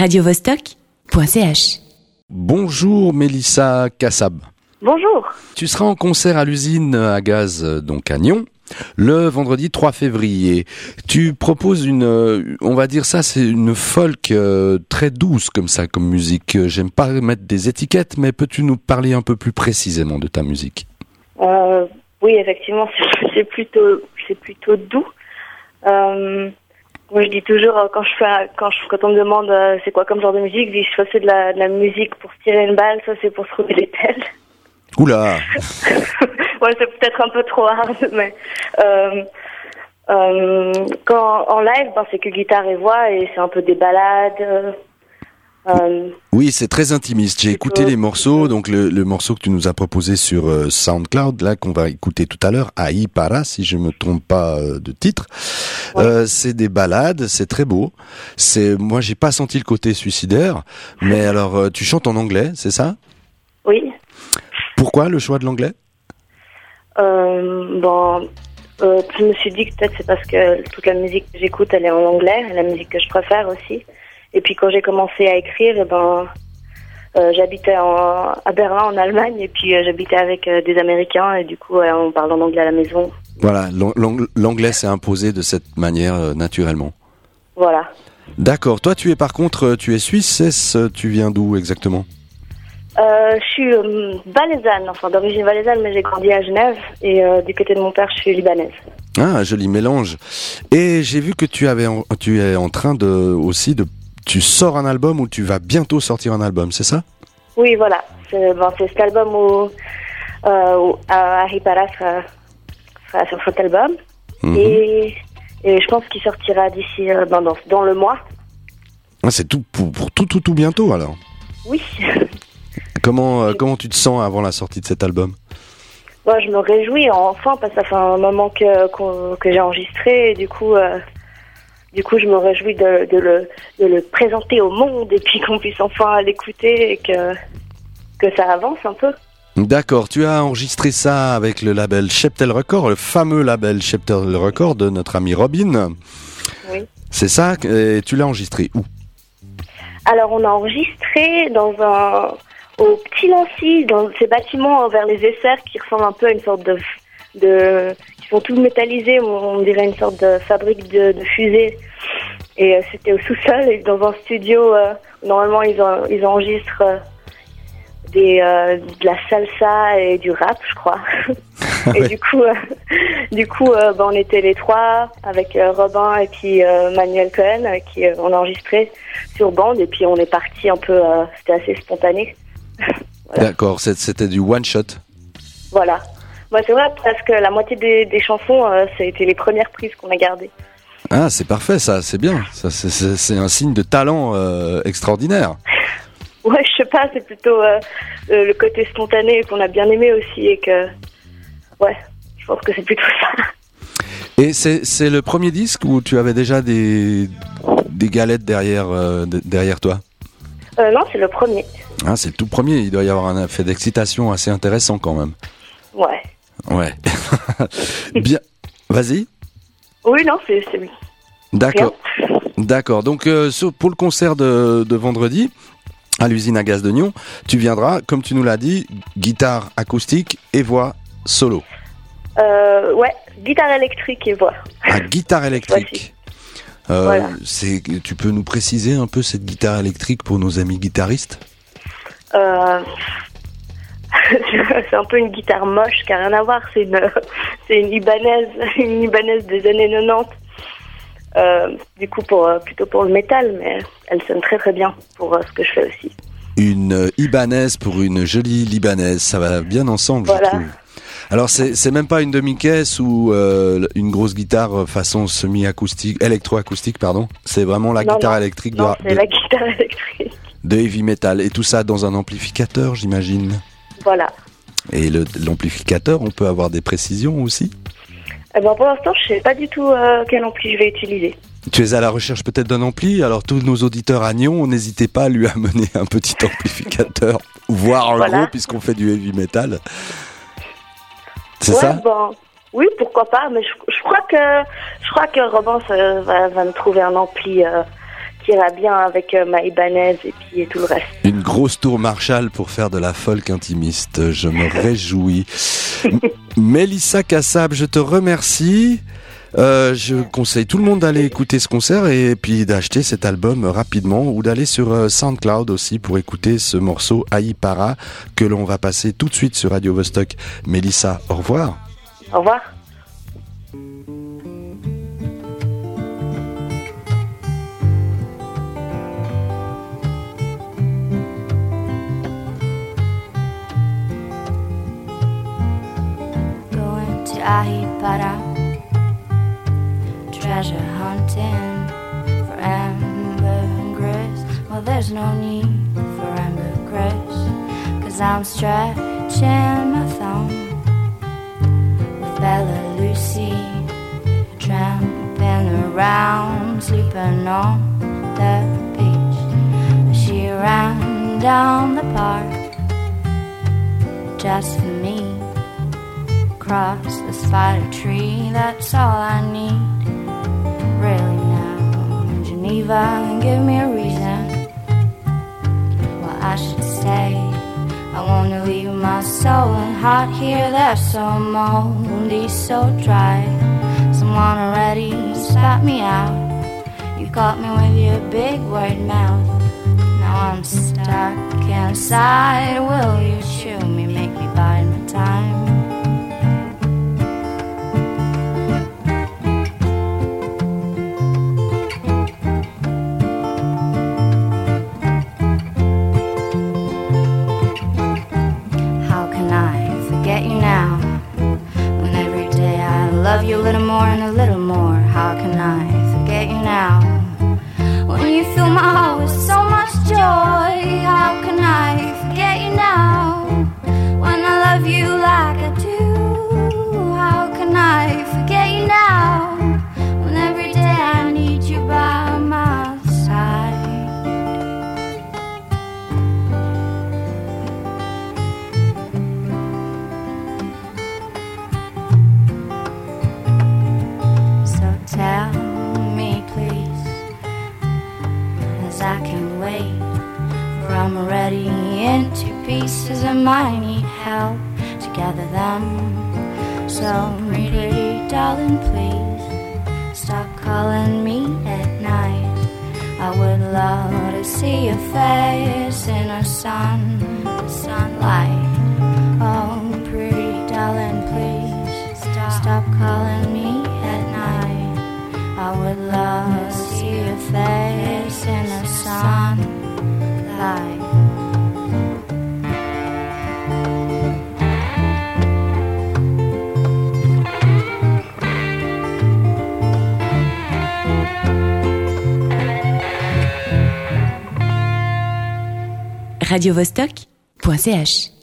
radiovostok.ch. Bonjour Mélissa Kassab. Bonjour. Tu seras en concert à l'usine à gaz donc à Nyon le vendredi 3 février. Tu proposes une, euh, on va dire ça, c'est une folk euh, très douce comme ça, comme musique. J'aime pas mettre des étiquettes, mais peux-tu nous parler un peu plus précisément de ta musique? Euh, oui, effectivement, c'est c'est plutôt, c'est plutôt doux. Euh, moi, je dis toujours euh, quand je fais, quand, je, quand on me demande euh, c'est quoi comme genre de musique, je dis soit c'est de la, de la musique pour se tirer une balle, soit c'est pour se trouver des pelles. Oula ouais, c'est peut-être un peu trop hard, mais euh, euh, quand en live, ben, c'est que guitare et voix et c'est un peu des balades. Euh, Oui, c'est très intimiste. J'ai écouté les morceaux, donc le, le morceau que tu nous as proposé sur euh, SoundCloud, là qu'on va écouter tout à l'heure, Aïe Para, si je me trompe pas euh, de titre. Ouais. Euh, c'est des balades, c'est très beau. C'est, moi, j'ai pas senti le côté suicidaire, mais alors tu chantes en anglais, c'est ça? Oui. Pourquoi le choix de l'anglais? Bon, je me suis dit que peut-être c'est parce que toute la musique que j'écoute, elle est en anglais, la musique que je préfère aussi. Et puis quand j'ai commencé à écrire, eh ben, euh, j'habitais à Berlin, en Allemagne, et puis euh, j'habitais avec euh, des Américains, et du coup, on parle en anglais à la maison. Voilà, l'ang- l'ang- l'anglais s'est imposé de cette manière naturellement. Voilà. D'accord. Toi, tu es par contre, tu es suisse. Tu viens d'où exactement? Je suis valaisanne, enfin d'origine valaisanne, mais j'ai grandi à Genève, et du côté de mon père, je suis libanaise. Ah, joli mélange. Et j'ai vu que tu avais, en- tu es en train de aussi de, tu sors un album ou tu vas bientôt sortir un album, c'est ça? Oui, voilà. C'est bon, cet album où, euh, où euh, sera, sera sur cet album. Mhm. Et, et je pense qu'il sortira d'ici euh, dans, dans le mois. Ah, C'est tout pour, pour tout, tout, tout bientôt alors? Oui. Comment, euh, comment tu te sens avant la sortie de cet album? Moi, je me réjouis enfin parce que ça fait un moment que, que j'ai enregistré et du coup, du coup, je me réjouis de, de, le, de le présenter au monde et puis qu'on puisse enfin l'écouter et que, que ça avance un peu. D'accord, tu as enregistré ça avec le label Sheptel Record, le fameux label Sheptel Record de notre ami Robin. Oui. C'est ça, et tu l'as enregistré où? Alors, on a enregistré dans un au Petit Lancy, dans ces bâtiments vers les Essers qui ressemblent un peu à une sorte de de sont tous métallisés, on, on dirait une sorte de fabrique de, de fusées. Et euh, c'était au sous-sol et dans un studio. euh, normalement, ils en- ils enregistrent euh, des de la salsa et du rap, je crois. et ouais. du coup, du coup, ben, on était les trois avec Robin et puis Manuel Cohen avec qui on a enregistré sur bande et puis on est parti un peu. c'était assez spontané. Voilà. D'accord, c'était du one shot. Voilà. Moi, c'est vrai, presque la moitié des, des chansons, euh, ça a été les premières prises qu'on a gardées. Ah, c'est parfait, ça, c'est bien. Ça, c'est- un signe de talent euh, extraordinaire. Ouais, je sais pas, c'est plutôt euh, euh, le côté spontané qu'on a bien aimé aussi et que. Ouais, je pense que c'est plutôt ça. Et c'est c'est le premier disque où tu avais déjà des, des galettes derrière, de- derrière toi? Non, c'est le premier. ah, C'est le tout premier, il doit y avoir un effet d'excitation assez intéressant quand même. Ouais. Ouais. bien. Vas-y. Oui, non, c'est D'accord. D'accord. Donc euh, pour le concert de, de vendredi à l'usine à gaz de Nyon, tu viendras, comme tu nous l'as dit, guitare acoustique et voix solo. Euh, ouais, guitare électrique et voix. À guitare électrique. Euh, Voilà. c'est, tu peux nous préciser un peu cette guitare électrique pour nos amis guitaristes? Euh... c'est un peu une guitare moche qui a rien à voir. C'est une, c'est une Ibanaise, une Ibanaise des années 90. Euh, du coup, pour, euh, plutôt pour le métal, mais elle sonne très très bien pour euh, ce que je fais aussi. Une Ibanaise pour une jolie Libanaise, ça va bien ensemble, Voilà. je trouve. Alors c'est, c'est même pas une demi-caisse ou une grosse guitare façon semi-acoustique, électro-acoustique, pardon. C'est vraiment la Non, guitare non. électrique de, Non, c'est de- la guitare électrique. de heavy metal et tout ça dans un amplificateur, j'imagine. Voilà. Et l'amplificateur, on peut avoir des précisions aussi. Eh ben, pour l'instant, je sais pas du tout euh, quel ampli je vais utiliser. Tu es à la recherche peut-être d'un ampli, alors tous nos auditeurs à Nyon, n'hésitez pas à lui amener un petit amplificateur, voire un Voilà. gros puisqu'on fait du heavy metal. C'est ouais, ça bon, oui, pourquoi pas, mais je, je crois que je crois que Robin va, va me trouver un ampli euh, ira bien avec euh, ma Ibanez et puis tout le reste. Une grosse tour Marshall pour faire de la folk intimiste. Je me réjouis. Mélissa Kassab, je te remercie. Euh, je conseille tout le monde d'aller écouter ce concert et puis d'acheter cet album rapidement ou d'aller sur euh, SoundCloud aussi pour écouter ce morceau Aïpara que l'on va passer tout de suite sur Radio Vostok. Mélissa, au revoir. Au revoir. Ahipara, treasure hunting for ambergris. Well, there's no need for ambergris, cause I'm stretching my thumb with Bella Lucy, tramping around, sleeping on the beach. She ran down the park just for me across the spider tree. That's all I need. Really now, Geneva, give me a reason. why I should stay. I wanna leave my soul and heart here. They're so moldy, so dry. Someone already spat me out. You caught me with your big word mouth. Now I'm stuck inside. Will you chew me, pieces and I need help to gather them. So, pretty darling, please stop calling me at night. I would love to see your face in the sun, sunlight. radiovostok.ch